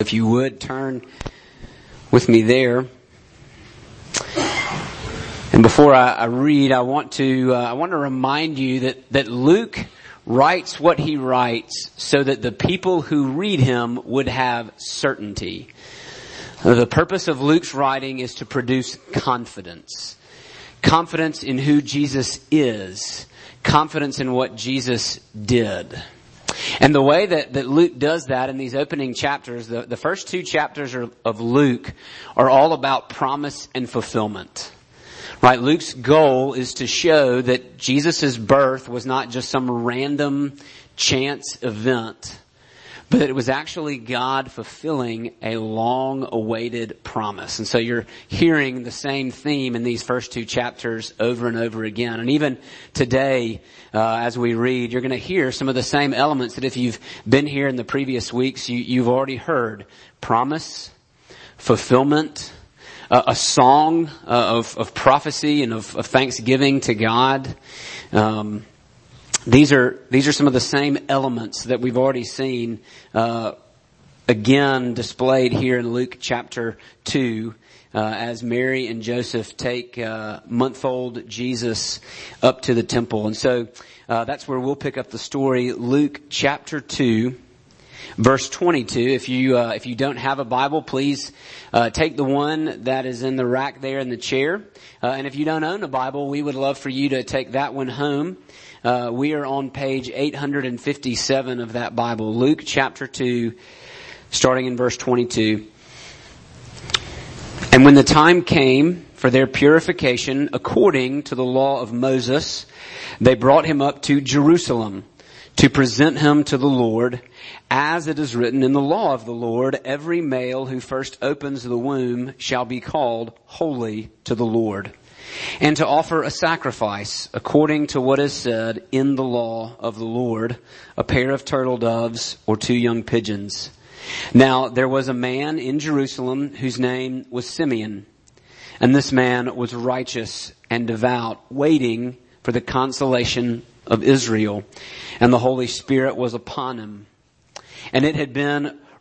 If you would turn with me there. And before I, I read, I want to uh, I want to remind you that that Luke writes what he writes so that the people who read him would have certainty. The purpose of Luke's writing is to produce confidence. Confidence in who Jesus is. Confidence in what Jesus did. And the way that, that Luke does that in these opening chapters, the, the first two chapters are, of Luke are all about promise and fulfillment. Right? Luke's goal is to show that Jesus' birth was not just some random chance event, but it was actually God fulfilling a long awaited promise. And so you're hearing the same theme in these first two chapters over and over again. And even today, uh, as we read, you're going to hear some of the same elements that if you've been here in the previous weeks, you, you've already heard. Promise, fulfillment, uh, a song uh, of, of prophecy and of, of thanksgiving to God. Um, these are these are some of the same elements that we've already seen uh, again displayed here in Luke chapter two. Uh, as Mary and Joseph take uh, month-old Jesus up to the temple, and so uh, that's where we'll pick up the story. Luke chapter two, verse 22. If you uh, if you don't have a Bible, please uh, take the one that is in the rack there in the chair. Uh, and if you don't own a Bible, we would love for you to take that one home. Uh, we are on page 857 of that Bible, Luke chapter 2, starting in verse 22. And when the time came for their purification according to the law of Moses, they brought him up to Jerusalem to present him to the Lord, as it is written in the law of the Lord, every male who first opens the womb shall be called holy to the Lord and to offer a sacrifice according to what is said in the law of the Lord, a pair of turtle doves or two young pigeons. Now there was a man in Jerusalem whose name was Simeon, and this man was righteous and devout, waiting for the consolation of Israel, and the Holy Spirit was upon him. And it had been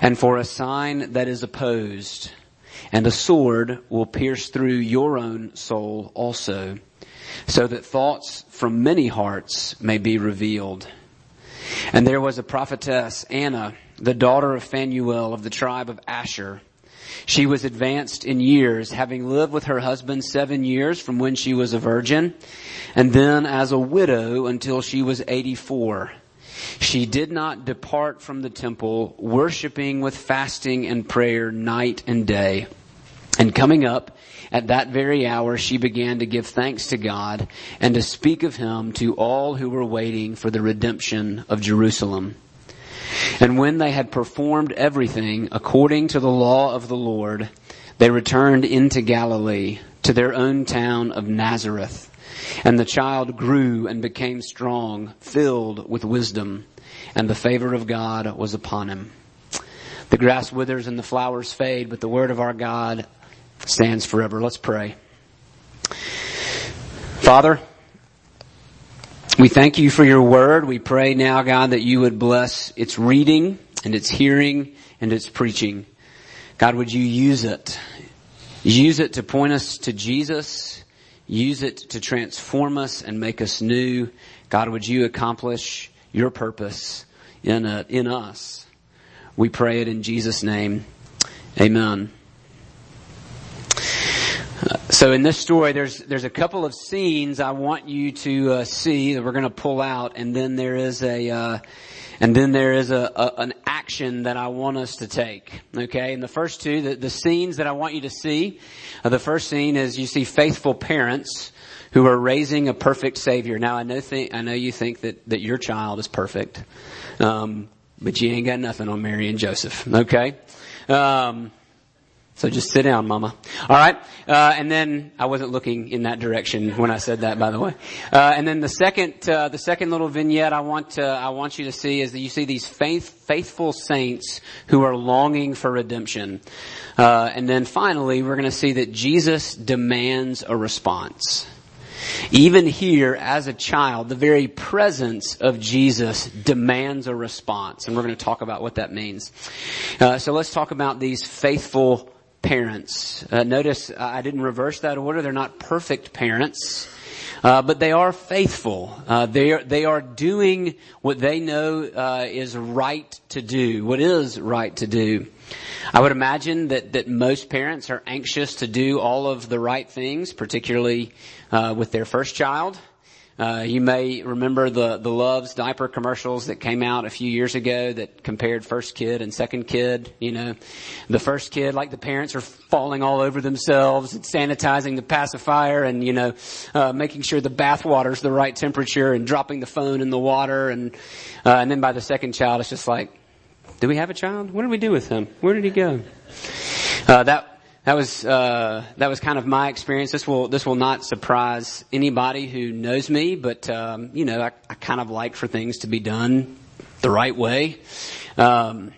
and for a sign that is opposed, and a sword will pierce through your own soul also, so that thoughts from many hearts may be revealed. And there was a prophetess, Anna, the daughter of Phanuel of the tribe of Asher. She was advanced in years, having lived with her husband seven years from when she was a virgin, and then as a widow until she was 84. She did not depart from the temple, worshiping with fasting and prayer night and day. And coming up at that very hour, she began to give thanks to God and to speak of him to all who were waiting for the redemption of Jerusalem. And when they had performed everything according to the law of the Lord, they returned into Galilee to their own town of Nazareth. And the child grew and became strong, filled with wisdom, and the favor of God was upon him. The grass withers and the flowers fade, but the word of our God stands forever. Let's pray. Father, we thank you for your word. We pray now, God, that you would bless its reading and its hearing and its preaching. God, would you use it? Use it to point us to Jesus Use it to transform us and make us new. God, would you accomplish your purpose in, uh, in us? We pray it in Jesus' name. Amen. So in this story, there's there's a couple of scenes I want you to uh, see that we're going to pull out, and then there is a uh, and then there is a, a, an action that I want us to take. Okay, and the first two, the, the scenes that I want you to see, uh, the first scene is you see faithful parents who are raising a perfect Savior. Now I know think I know you think that that your child is perfect, um, but you ain't got nothing on Mary and Joseph. Okay. Um, so just sit down, mama. All right. Uh, and then I wasn't looking in that direction when I said that, by the way. Uh, and then the second, uh, the second little vignette I want to, I want you to see is that you see these faith, faithful saints who are longing for redemption. Uh, and then finally, we're going to see that Jesus demands a response. Even here, as a child, the very presence of Jesus demands a response, and we're going to talk about what that means. Uh, so let's talk about these faithful parents. Uh, notice uh, I didn't reverse that order. They're not perfect parents. Uh, but they are faithful. Uh, they are they are doing what they know uh, is right to do. What is right to do? I would imagine that that most parents are anxious to do all of the right things, particularly uh, with their first child. Uh, you may remember the the Luvs diaper commercials that came out a few years ago that compared first kid and second kid. You know, the first kid, like the parents are falling all over themselves and sanitizing the pacifier and you know, uh, making sure the bath water's the right temperature and dropping the phone in the water and uh, and then by the second child, it's just like, do we have a child? What did we do with him? Where did he go? Uh, that that was uh, that was kind of my experience. This will this will not surprise anybody who knows me, but um, you know I, I, kind of like for things to be done the right way. Um,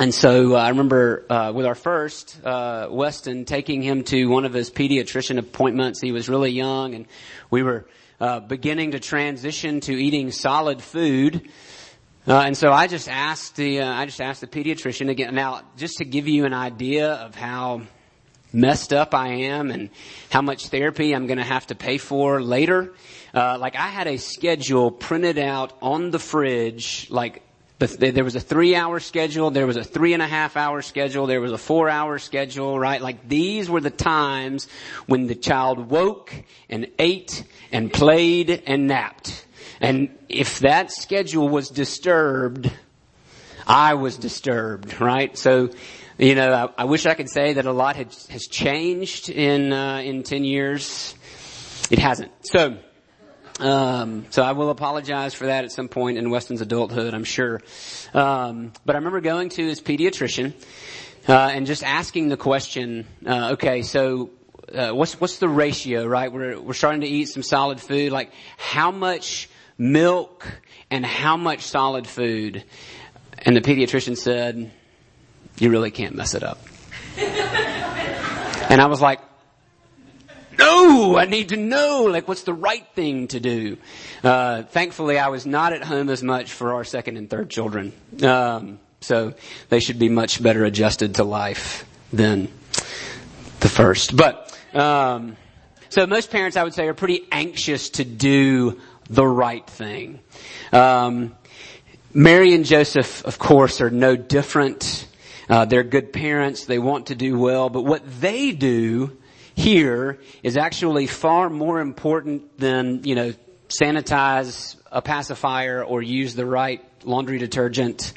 and so uh, I remember uh, with our first uh, Weston taking him to one of his pediatrician appointments. He was really young, and we were uh, beginning to transition to eating solid food. Uh, and so I just asked the uh, I just asked the pediatrician again. Now, just to give you an idea of how messed up I am and how much therapy I'm going to have to pay for later. Uh, like I had a schedule printed out on the fridge, like there was a three hour schedule, there was a three and a half hour schedule, there was a four hour schedule, right? Like these were the times when the child woke and ate and played and napped. And if that schedule was disturbed, I was disturbed, right? So you know, I, I, wish I could say that a lot has, has changed in uh, in ten years. It hasn't. So, um, so I will apologize for that at some point in Weston's adulthood, I'm sure. Um, but I remember going to his pediatrician uh, and just asking the question. Uh, okay, so uh, what's what's the ratio? Right, we're we're starting to eat some solid food. Like how much milk and how much solid food? And the pediatrician said, you really can't mess it up. and I was like, no, I need to know, like, what's the right thing to do? Uh, thankfully, I was not at home as much for our second and third children. Um, so they should be much better adjusted to life than the first. But, um, so most parents, I would say, are pretty anxious to do the right thing. Um, Mary and Joseph, of course, are no different. Uh, they're good parents. They want to do well. But what they do here is actually far more important than, you know, sanitize a pacifier or use the right laundry detergent.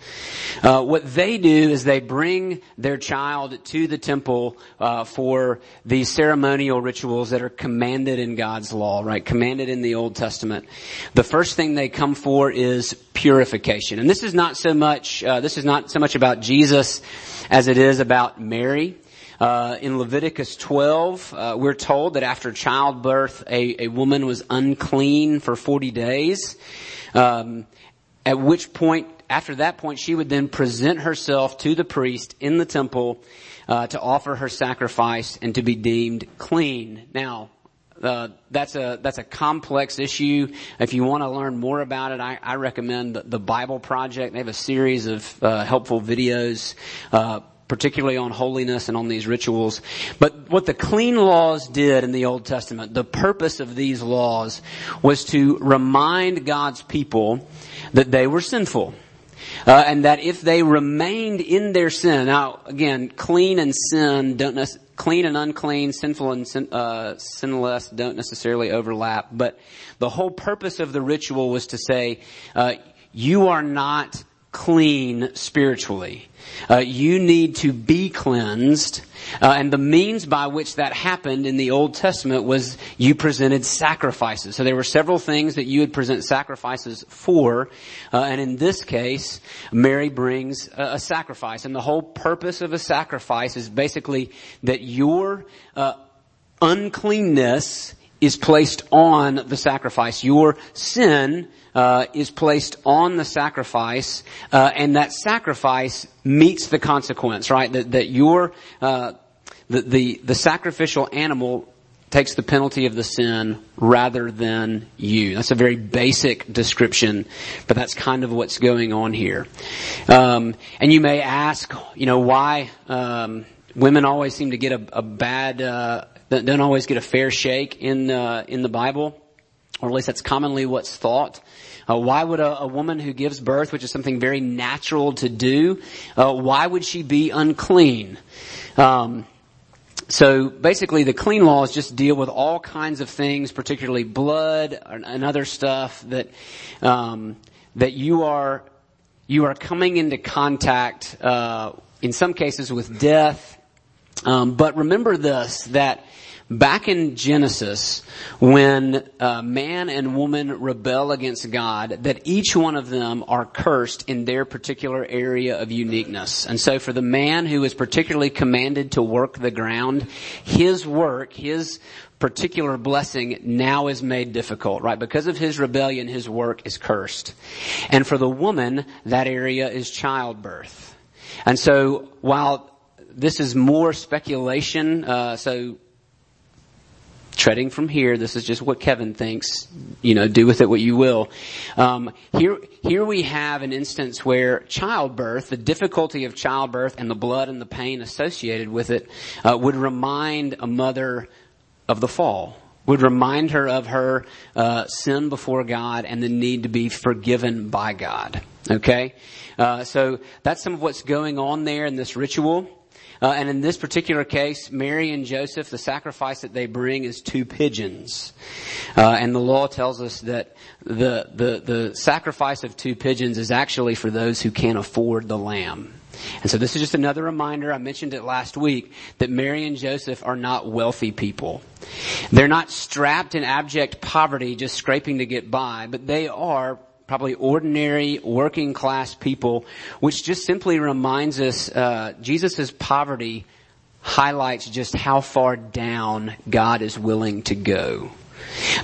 Uh, what they do is they bring their child to the temple uh, for these ceremonial rituals that are commanded in God's law, right? Commanded in the Old Testament. The first thing they come for is purification, and this is not so much. Uh, this is not so much about Jesus as it is about Mary. Uh, in Leviticus 12, uh, we're told that after childbirth, a, a woman was unclean for 40 days. Um, at which point, after that point, she would then present herself to the priest in the temple uh, to offer her sacrifice and to be deemed clean. Now, uh, that's a that's a complex issue. If you want to learn more about it, I, I recommend the, the, Bible Project. They have a series of uh, helpful videos uh, particularly on holiness and on these rituals. But what the clean laws did in the Old Testament, the purpose of these laws was to remind God's people that they were sinful. Uh, and that if they remained in their sin, now again, clean and sin don't clean and unclean, sinful and sin, uh, sinless don't necessarily overlap, but the whole purpose of the ritual was to say, uh, you are not clean spiritually. Uh, you need to be cleansed, uh, and the means by which that happened in the Old Testament was you presented sacrifices. So there were several things that you would present sacrifices for, uh, and in this case, Mary brings a, a, sacrifice, and the whole purpose of a sacrifice is basically that your uh, uncleanness is placed on the sacrifice. Your sin uh, is placed on the sacrifice, uh, and that sacrifice meets the consequence, right? That that your uh, the, the the sacrificial animal takes the penalty of the sin rather than you. That's a very basic description, but that's kind of what's going on here. Um, and you may ask, you know, why um, women always seem to get a, a bad uh, don't always get a fair shake in uh, in the Bible, or at least that's commonly what's thought. Uh, why would a, a, woman who gives birth, which is something very natural to do, uh, why would she be unclean? Um, so basically, the clean laws just deal with all kinds of things, particularly blood and, other stuff that um, that you are you are coming into contact uh, in some cases with death. Um, but remember this that back in Genesis, when uh, man and woman rebel against God, that each one of them are cursed in their particular area of uniqueness. And so for the man who is particularly commanded to work the ground, his work, his particular blessing now is made difficult, right? Because of his rebellion, his work is cursed. And for the woman, that area is childbirth. And so while this is more speculation, uh, so treading from here. This is just what Kevin thinks. You know, do with it what you will. Um, here, here we have an instance where childbirth, the difficulty of childbirth, and the blood and the pain associated with it, uh, would remind a mother of the fall. Would remind her of her uh, sin before God and the need to be forgiven by God. Okay, uh, so that's some of what's going on there in this ritual. Uh, and in this particular case, Mary and Joseph, the sacrifice that they bring is two pigeons. Uh, and the law tells us that the, the, the sacrifice of two pigeons is actually for those who can't afford the lamb. And so this is just another reminder, I mentioned it last week, that Mary and Joseph are not wealthy people. They're not strapped in abject poverty just scraping to get by, but they are probably ordinary working class people, which just simply reminds us uh, Jesus' poverty highlights just how far down God is willing to go.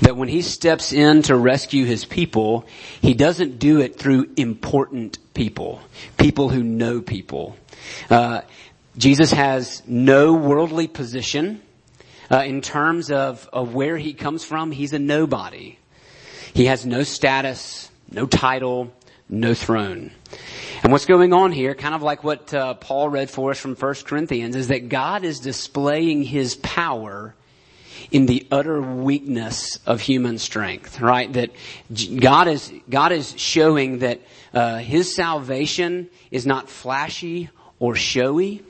That when he steps in to rescue his people, he doesn't do it through important people, people who know people. Uh, Jesus has no worldly position uh, in terms of, of where he comes from. He's a nobody. He has no status, no title, no throne. And what's going on here, kind of like what uh, Paul read for us from 1 Corinthians, is that God is displaying his power in the utter weakness of human strength, right? That God is, God is showing that uh, his salvation is not flashy or showy,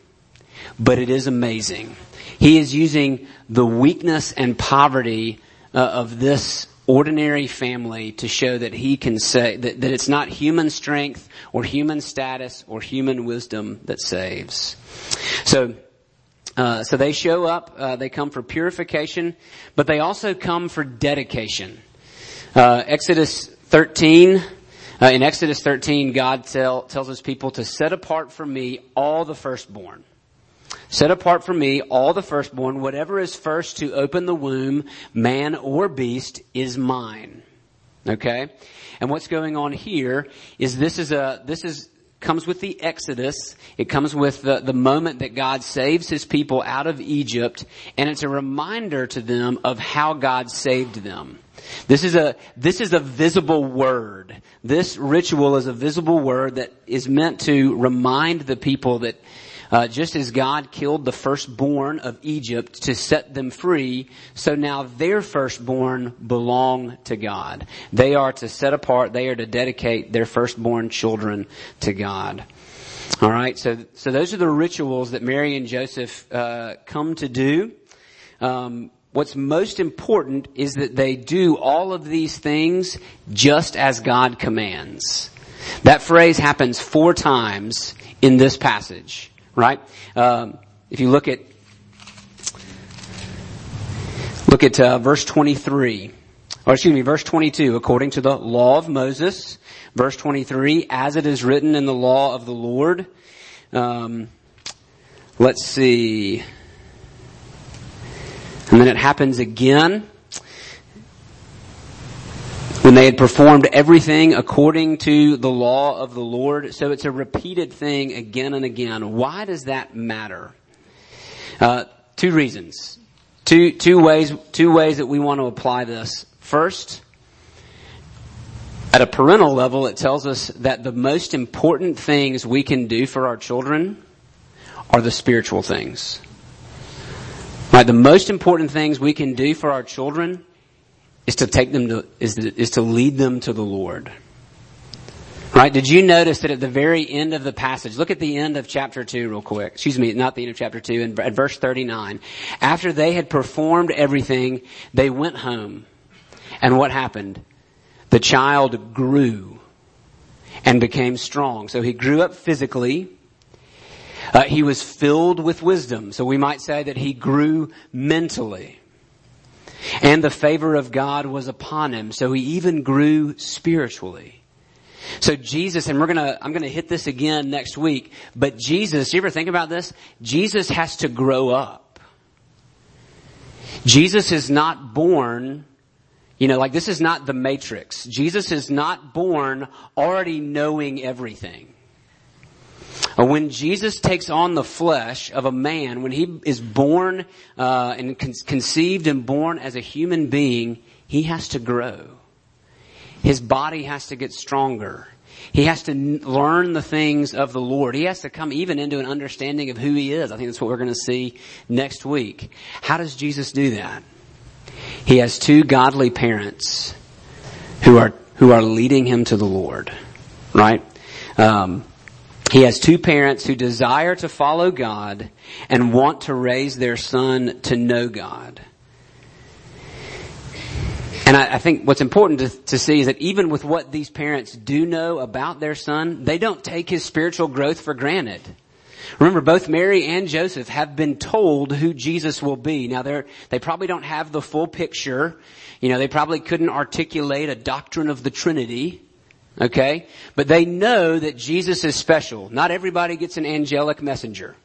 but it is amazing. He is using the weakness and poverty uh, of this ordinary family to show that he can say that, that it's not human strength or human status or human wisdom that saves. So, uh, so they show up. Uh, they come for purification, but they also come for dedication. Uh, Exodus 13. Uh, in Exodus 13, God tell, tells his people to set apart for me all the firstborn. Set apart for me all the firstborn, whatever is first to open the womb, man or beast, is mine. Okay? And what's going on here is this is a, this is, comes with the Exodus. It comes with the, the moment that God saves his people out of Egypt, and it's a reminder to them of how God saved them. This is a, this is a visible word. This ritual is a visible word that is meant to remind the people that uh, just as God killed the firstborn of Egypt to set them free, so now their firstborn belong to God. They are to set apart, they are to dedicate their firstborn children to God. All right, so so those are the rituals that Mary and Joseph uh, come to do. Um, what's most important is that they do all of these things just as God commands. That phrase happens four times in this passage, right? Um, if you look at look at uh, verse twenty three, or excuse me, verse twenty two. According to the law of Moses, verse twenty three, as it is written in the law of the Lord. Um, let's see. And then it happens again when they had performed everything according to the law of the Lord. So it's a repeated thing again and again. Why does that matter? Uh, two reasons. Two, two ways, two ways that we want to apply this. First, at a parental level, it tells us that the most important things we can do for our children are the spiritual things. Right, the most important things we can do for our children is to take them to, is is to lead them to the Lord. Right? Did you notice that at the very end of the passage, look at the end of chapter 2 real quick. Excuse me, not the end of chapter 2, in, at verse 39. After they had performed everything, they went home. And what happened? The child grew and became strong. So he grew up physically, uh, he was filled with wisdom. So we might say that he grew mentally. And the favor of God was upon him. So he even grew spiritually. So Jesus, and we're gonna, I'm gonna hit this again next week, but Jesus, you ever think about this? Jesus has to grow up. Jesus is not born, you know, like this is not the matrix. Jesus is not born already knowing everything. When Jesus takes on the flesh of a man, when he is born uh, and con- conceived and born as a human being, he has to grow. His body has to get stronger. He has to n- learn the things of the Lord. He has to come even into an understanding of who he is. I think that's what we're going to see next week. How does Jesus do that? He has two godly parents who are who are leading him to the Lord, right? Um, he has two parents who desire to follow God and want to raise their son to know God. And I, I think what's important to, to, see is that even with what these parents do know about their son, they don't take his spiritual growth for granted. Remember, both Mary and Joseph have been told who Jesus will be. Now they're, they probably don't have the full picture. You know, they probably couldn't articulate a doctrine of the Trinity. Okay? But they know that Jesus is special. Not everybody gets an angelic messenger.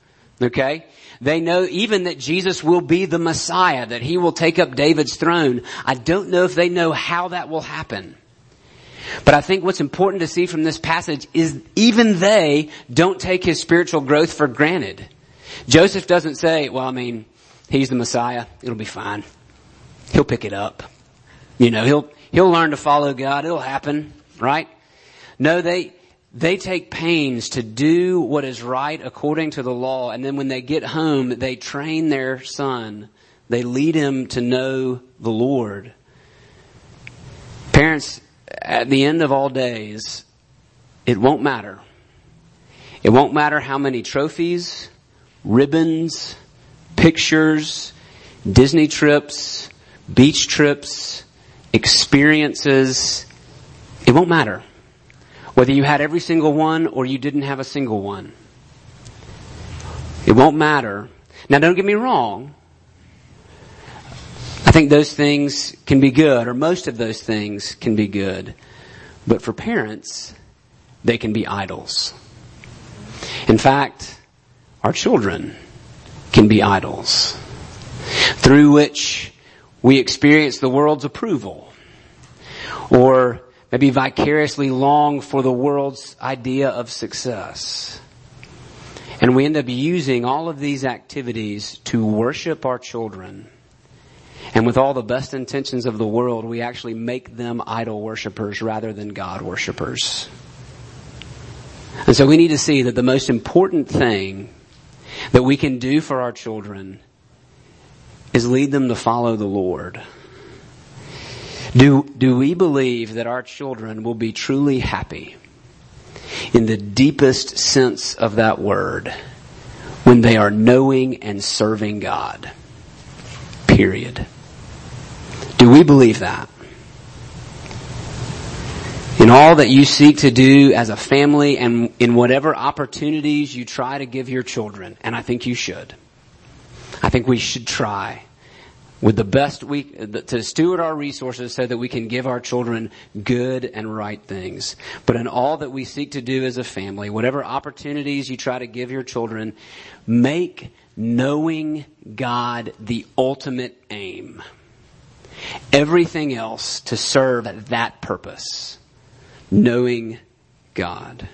Okay? They know even that Jesus will be the Messiah, that He will take up David's throne. I don't know if they know how that will happen. But I think what's important to see from this passage is even they don't take His spiritual growth for granted. Joseph doesn't say, well, I mean, He's the Messiah. It'll be fine. He'll pick it up. You know, he'll, he'll learn to follow God. It'll happen, right? No, they, they take pains to do what is right according to the law, and then when they get home, they train their son. They lead him to know the Lord. Parents, at the end of all days, it won't matter. It won't matter how many trophies, ribbons, pictures, Disney trips, beach trips, experiences. It won't matter. Whether you had every single one or you didn't have a single one. It won't matter. Now don't get me wrong. I think those things can be good, or most of those things can be good. But for parents, they can be idols. In fact, our children can be idols through which we experience the world's approval or maybe vicariously long for the world's idea of success. And we end up using all of these activities to worship our children. And with all the best intentions of the world, we actually make them idol worshippers rather than God worshippers. And so we need to see that the most important thing that we can do for our children is lead them to follow the Lord. Do, do we believe that our children will be truly happy in the deepest sense of that word when they are knowing and serving God. Period. Do we believe that? In all that you seek to do as a family and in whatever opportunities you try to give your children, and I think you should. I think we should try with the best we, to steward our resources so that we can give our children good and right things. But in all that we seek to do as a family, whatever opportunities you try to give your children, make knowing God the ultimate aim. Everything else to serve that purpose. Knowing God.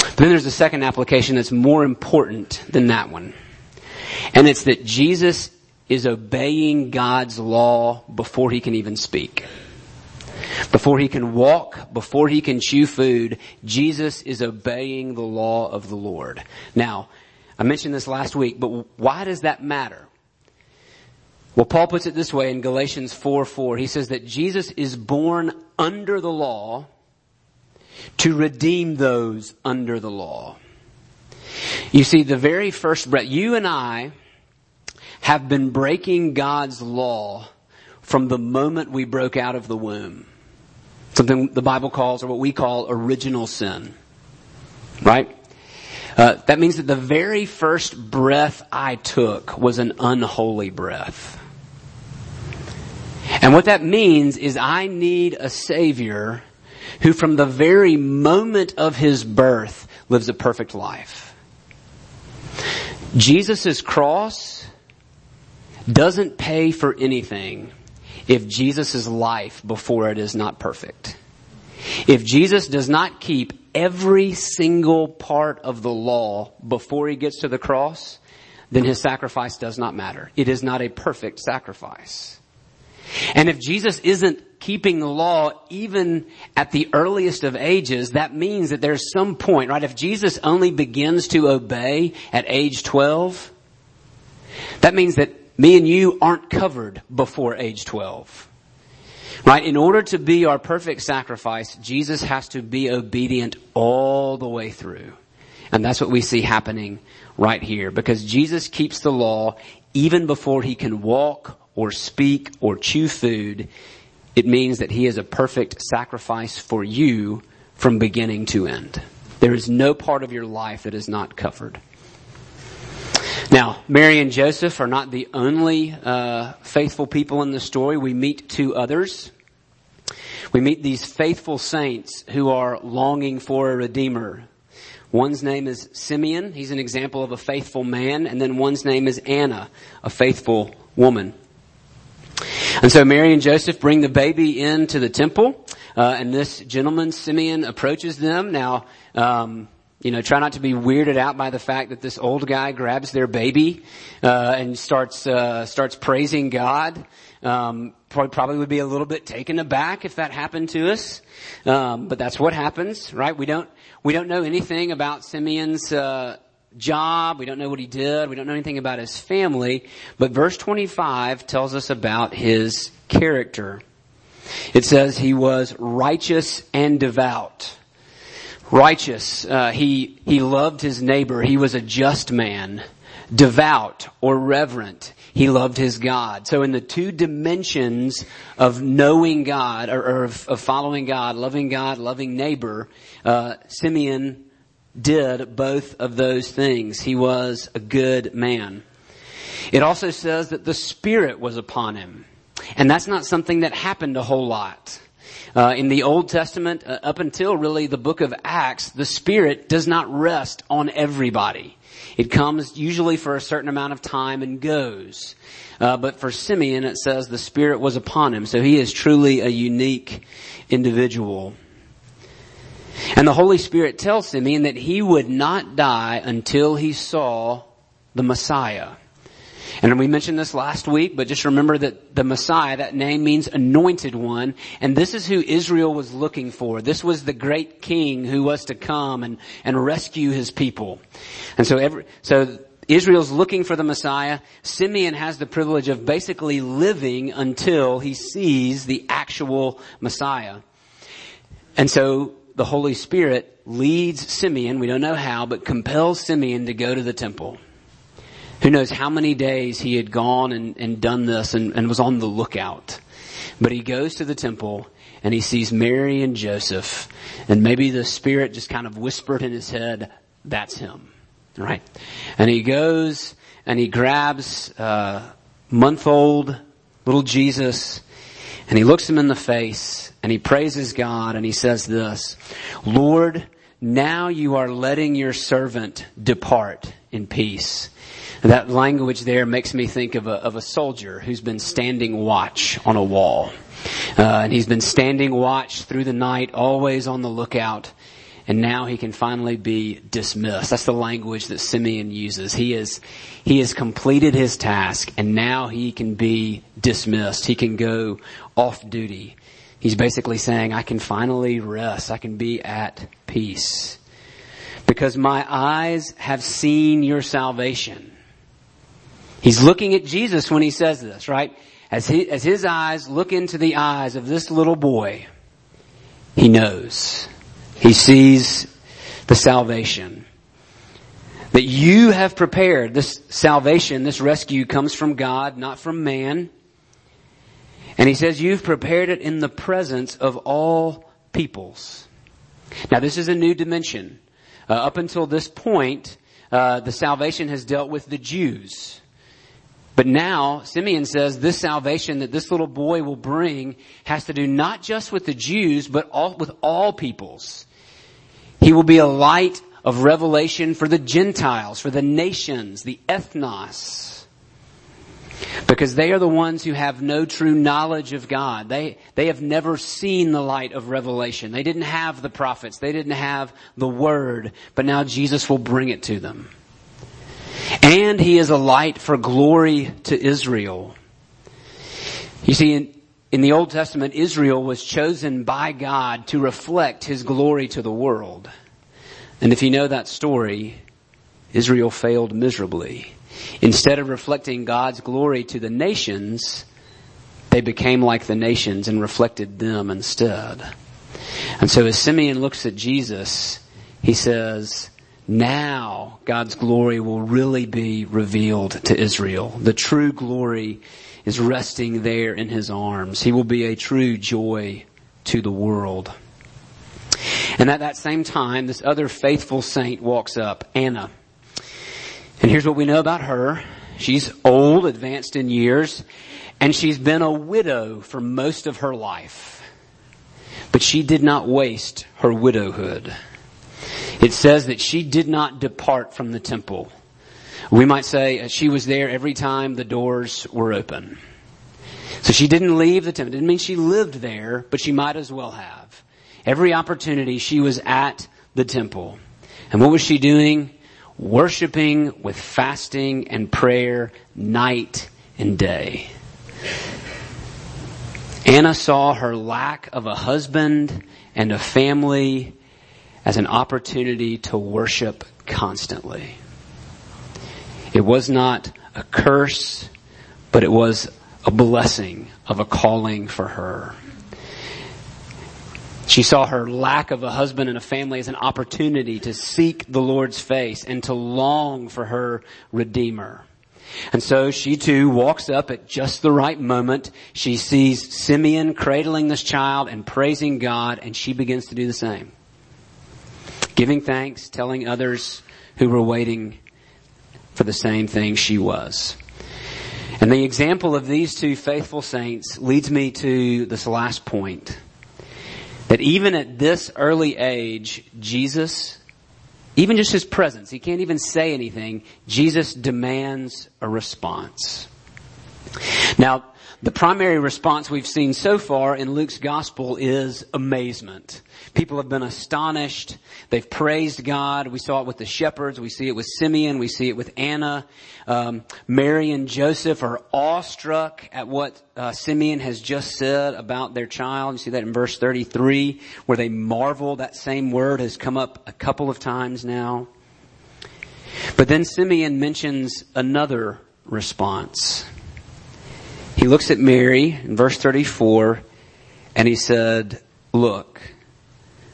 But then there's a second application that's more important than that one. And it's that Jesus is obeying God's law before he can even speak. Before he can walk, before he can chew food, Jesus is obeying the law of the Lord. Now, I mentioned this last week, but why does that matter? Well, Paul puts it this way in Galatians 4 4. He says that Jesus is born under the law to redeem those under the law. You see, the very first breath, you and I have been breaking God's law from the moment we broke out of the womb. Something the Bible calls, or what we call, original sin. Right? Uh, that means that the very first breath I took was an unholy breath. And what that means is I need a Savior who from the very moment of His birth lives a perfect life. Jesus' cross doesn't pay for anything if Jesus' life before it is not perfect. If Jesus does not keep every single part of the law before he gets to the cross, then his sacrifice does not matter. It is not a perfect sacrifice. And if Jesus isn't keeping the law even at the earliest of ages, that means that there's some point, right? If Jesus only begins to obey at age 12, that means that me and you aren't covered before age 12. Right? In order to be our perfect sacrifice, Jesus has to be obedient all the way through. And that's what we see happening right here. Because Jesus keeps the law even before he can walk or speak or chew food. It means that he is a perfect sacrifice for you from beginning to end. There is no part of your life that is not covered. Now, Mary and Joseph are not the only uh, faithful people in the story. We meet two others. We meet these faithful saints who are longing for a redeemer. One's name is Simeon. He's an example of a faithful man. And then one's name is Anna, a faithful woman. And so Mary and Joseph bring the baby into the temple. Uh, and this gentleman, Simeon, approaches them. Now, um, you know, try not to be weirded out by the fact that this old guy grabs their baby uh, and starts uh, starts praising God. Um, probably would be a little bit taken aback if that happened to us, um, but that's what happens, right? We don't we don't know anything about Simeon's uh, job. We don't know what he did. We don't know anything about his family. But verse twenty five tells us about his character. It says he was righteous and devout righteous. Uh, he he loved his neighbor. He was a just man, devout or reverent. He loved his God. So in the two dimensions of knowing God or, or of, of, following God, loving God, loving neighbor, uh, Simeon did both of those things. He was a good man. It also says that the Spirit was upon him. And that's not something that happened a whole lot. Uh, in the Old Testament, uh, up until really the book of Acts, the Spirit does not rest on everybody. It comes usually for a certain amount of time and goes. Uh, but for Simeon, it says the Spirit was upon him, so he is truly a unique individual. And the Holy Spirit tells Simeon that he would not die until he saw the Messiah. And we mentioned this last week, but just remember that the Messiah, that name means anointed one, and this is who Israel was looking for. This was the great king who was to come and, and rescue his people. And so every, so Israel's looking for the Messiah. Simeon has the privilege of basically living until he sees the actual Messiah. And so the Holy Spirit leads Simeon, we don't know how, but compels Simeon to go to the temple. Who knows how many days he had gone and, and done this and, and was on the lookout. But he goes to the temple and he sees Mary and Joseph and maybe the Spirit just kind of whispered in his head, that's him. Right? And he goes and he grabs, uh, month old little Jesus and he looks him in the face and he praises God and he says this, Lord, now you are letting your servant depart in peace. That language there makes me think of a, of a soldier who's been standing watch on a wall. Uh, and he's been standing watch through the night, always on the lookout. And now he can finally be dismissed. That's the language that Simeon uses. He is, he has completed his task and now he can be dismissed. He can go off duty. He's basically saying, I can finally rest. I can be at peace. Because my eyes have seen your salvation. He's looking at Jesus when he says this, right? As, he, as his eyes look into the eyes of this little boy, he knows. He sees the salvation that you have prepared. This salvation, this rescue comes from God, not from man. And he says, you've prepared it in the presence of all peoples. Now this is a new dimension. Uh, up until this point, uh, the salvation has dealt with the Jews. But now, Simeon says this salvation that this little boy will bring has to do not just with the Jews, but all, with all peoples. He will be a light of revelation for the Gentiles, for the nations, the ethnos. Because they are the ones who have no true knowledge of God. They, they have never seen the light of revelation. They didn't have the prophets. They didn't have the word. But now Jesus will bring it to them. And he is a light for glory to Israel. You see, in, in the Old Testament, Israel was chosen by God to reflect his glory to the world. And if you know that story, Israel failed miserably. Instead of reflecting God's glory to the nations, they became like the nations and reflected them instead. And so as Simeon looks at Jesus, he says, now God's glory will really be revealed to Israel. The true glory is resting there in his arms. He will be a true joy to the world. And at that same time, this other faithful saint walks up, Anna. And here's what we know about her. She's old, advanced in years, and she's been a widow for most of her life. But she did not waste her widowhood. It says that she did not depart from the temple. We might say uh, she was there every time the doors were open. So she didn't leave the temple. It didn't mean she lived there, but she might as well have. Every opportunity she was at the temple. And what was she doing? Worshipping with fasting and prayer night and day. Anna saw her lack of a husband and a family as an opportunity to worship constantly. It was not a curse, but it was a blessing of a calling for her. She saw her lack of a husband and a family as an opportunity to seek the Lord's face and to long for her Redeemer. And so she too walks up at just the right moment. She sees Simeon cradling this child and praising God and she begins to do the same giving thanks, telling others who were waiting for the same thing she was. And the example of these two faithful saints leads me to this last point. That even at this early age, Jesus, even just his presence, he can't even say anything, Jesus demands a response. Now, the primary response we've seen so far in Luke's gospel is amazement. People have been astonished. They've praised God. We saw it with the shepherds. We see it with Simeon. We see it with Anna. Um, Mary and Joseph are awestruck at what uh, Simeon has just said about their child. You see that in verse 33 where they marvel. That same word has come up a couple of times now. But then Simeon mentions another response. He looks at Mary in verse 34 and he said, look,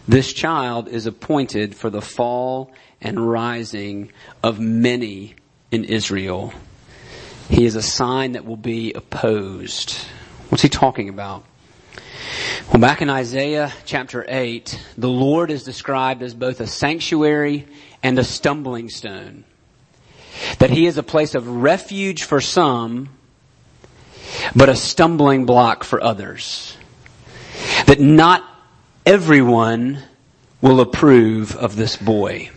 This child is appointed for the fall and rising of many in Israel. He is a sign that will be opposed. What's he talking about? Well, back in Isaiah chapter 8, the Lord is described as both a sanctuary and a stumbling stone. That he is a place of refuge for some, but a stumbling block for others. That not everyone will approve of this boy.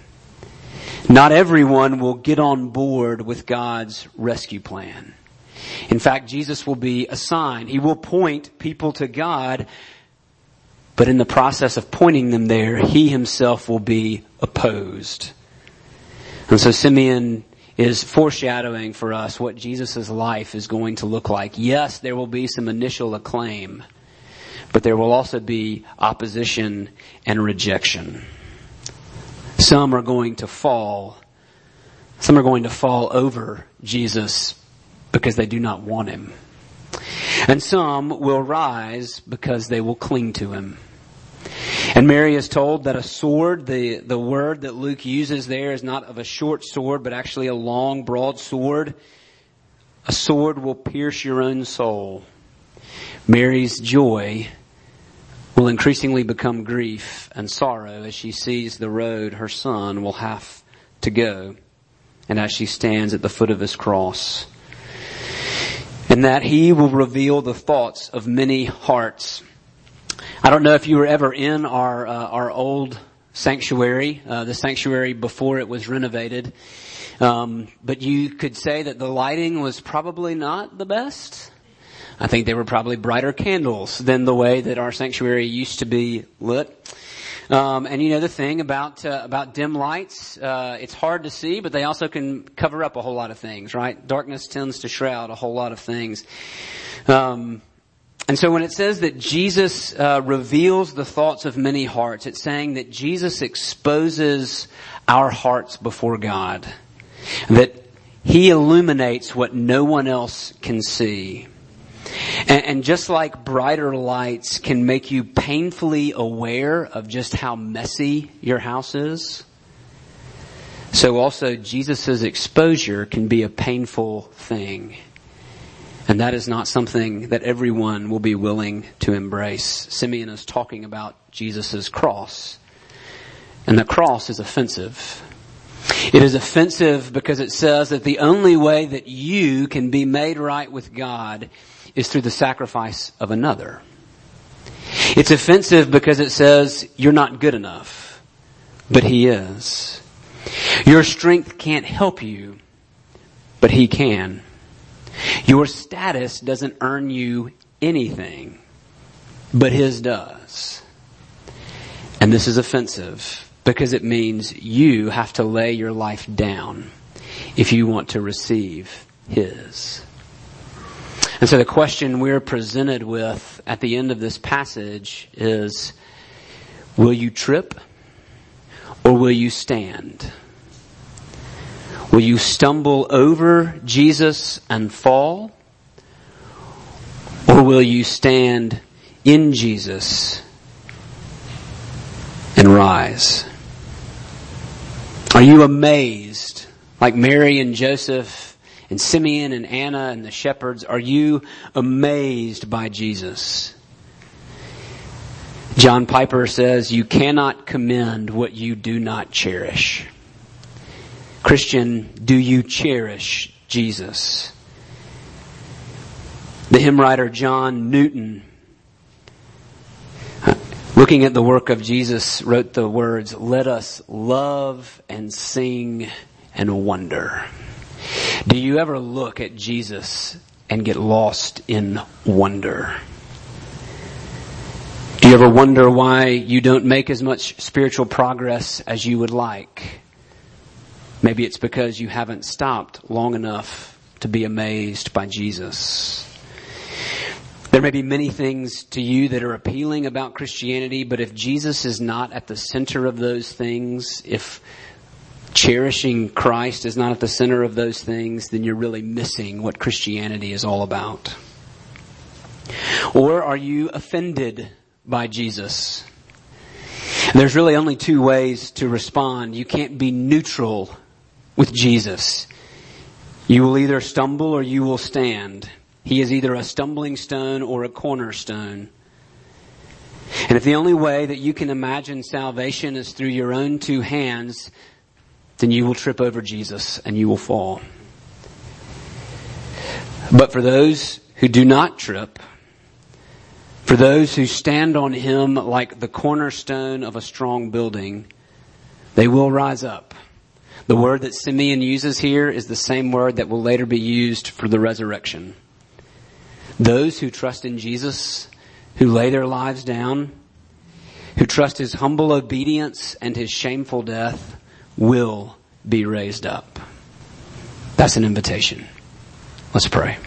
Not everyone will get on board with God's rescue plan. In fact, Jesus will be a sign. He will point people to God, but in the process of pointing them there, he himself will be opposed. And so Simeon is foreshadowing for us what Jesus' life is going to look like. Yes, there will be some initial acclaim, but there will also be opposition and rejection. Some are going to fall. Some are going to fall over Jesus because they do not want him. And some will rise because they will cling to him. And Mary is told that a sword, the, the word that Luke uses there is not of a short sword, but actually a long, broad sword. A sword will pierce your own soul. Mary's joy will increasingly become grief and sorrow as she sees the road her son will have to go and as she stands at the foot of his cross. And that he will reveal the thoughts of many hearts. I don't know if you were ever in our uh, our old sanctuary, uh, the sanctuary before it was renovated, um, but you could say that the lighting was probably not the best. I think they were probably brighter candles than the way that our sanctuary used to be lit. Um, and you know the thing about uh, about dim lights, uh, it's hard to see, but they also can cover up a whole lot of things, right? Darkness tends to shroud a whole lot of things. Um, and so when it says that Jesus uh, reveals the thoughts of many hearts, it's saying that Jesus exposes our hearts before God. That He illuminates what no one else can see. And, and just like brighter lights can make you painfully aware of just how messy your house is, so also Jesus' exposure can be a painful thing. And that is not something that everyone will be willing to embrace. Simeon is talking about Jesus' cross. And the cross is offensive. It is offensive because it says that the only way that you can be made right with God is through the sacrifice of another. It's offensive because it says you're not good enough, but He is. Your strength can't help you, but He can. Your status doesn't earn you anything, but His does. And this is offensive because it means you have to lay your life down if you want to receive His. And so the question we're presented with at the end of this passage is, will you trip or will you stand? Will you stumble over Jesus and fall? Or will you stand in Jesus and rise? Are you amazed like Mary and Joseph and Simeon and Anna and the shepherds? Are you amazed by Jesus? John Piper says, you cannot commend what you do not cherish. Christian, do you cherish Jesus? The hymn writer John Newton, looking at the work of Jesus, wrote the words, let us love and sing and wonder. Do you ever look at Jesus and get lost in wonder? Do you ever wonder why you don't make as much spiritual progress as you would like? Maybe it's because you haven't stopped long enough to be amazed by Jesus. There may be many things to you that are appealing about Christianity, but if Jesus is not at the center of those things, if cherishing Christ is not at the center of those things, then you're really missing what Christianity is all about. Or are you offended by Jesus? There's really only two ways to respond. You can't be neutral with Jesus. You will either stumble or you will stand. He is either a stumbling stone or a cornerstone. And if the only way that you can imagine salvation is through your own two hands, then you will trip over Jesus and you will fall. But for those who do not trip, for those who stand on Him like the cornerstone of a strong building, they will rise up. The word that Simeon uses here is the same word that will later be used for the resurrection. Those who trust in Jesus, who lay their lives down, who trust His humble obedience and His shameful death will be raised up. That's an invitation. Let's pray.